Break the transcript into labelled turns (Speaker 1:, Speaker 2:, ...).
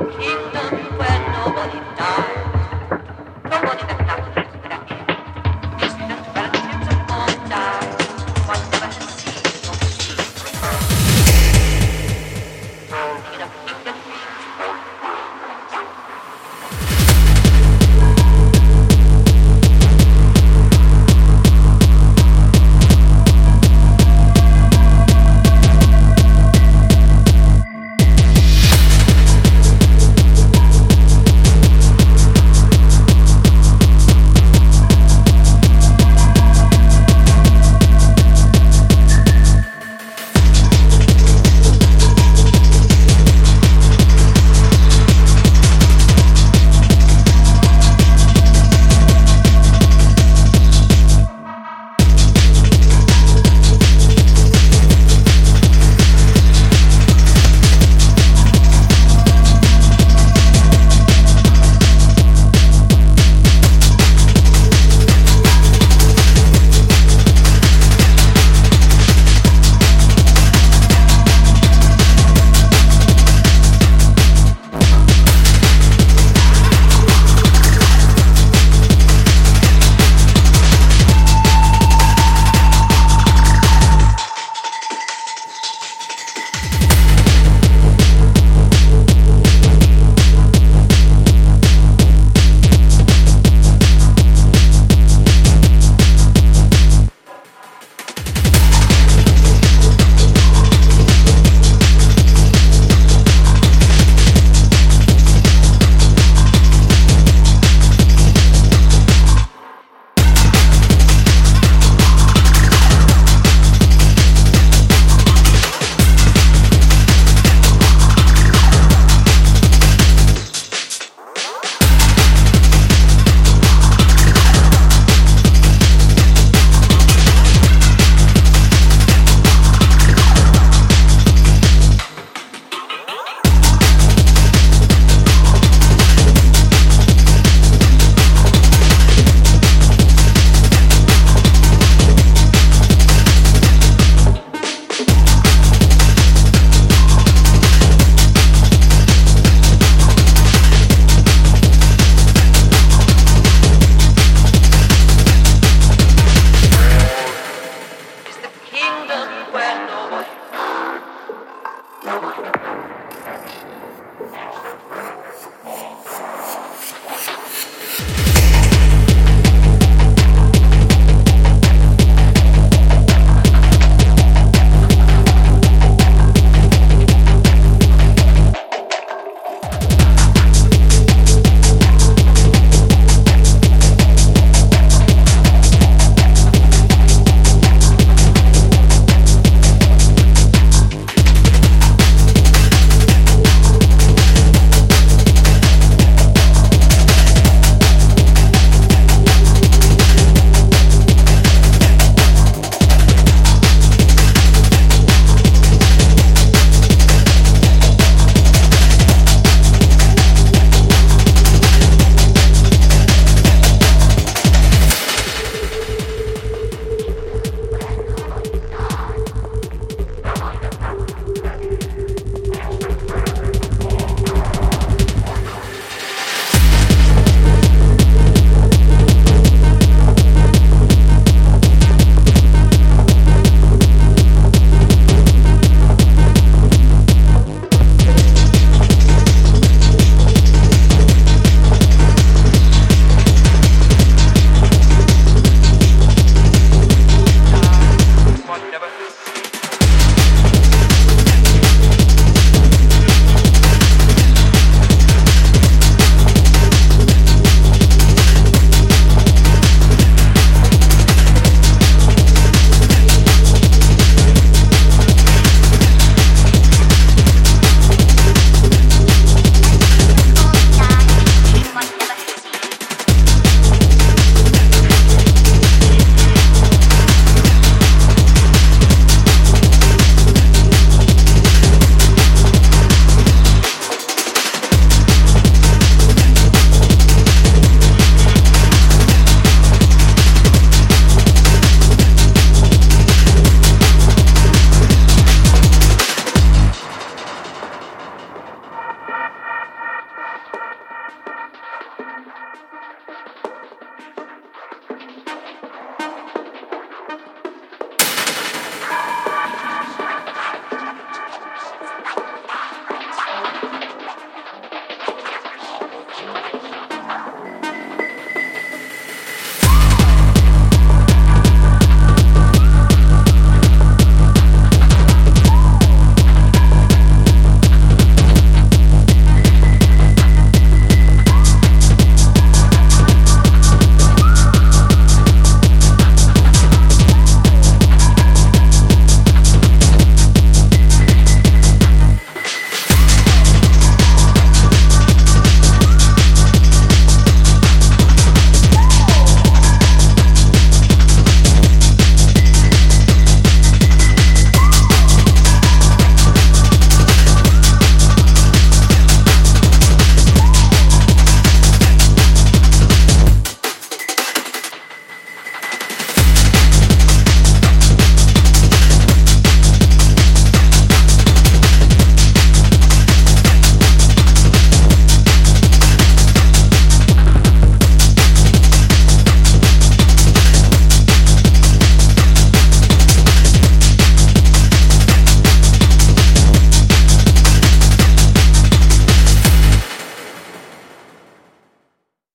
Speaker 1: Okay.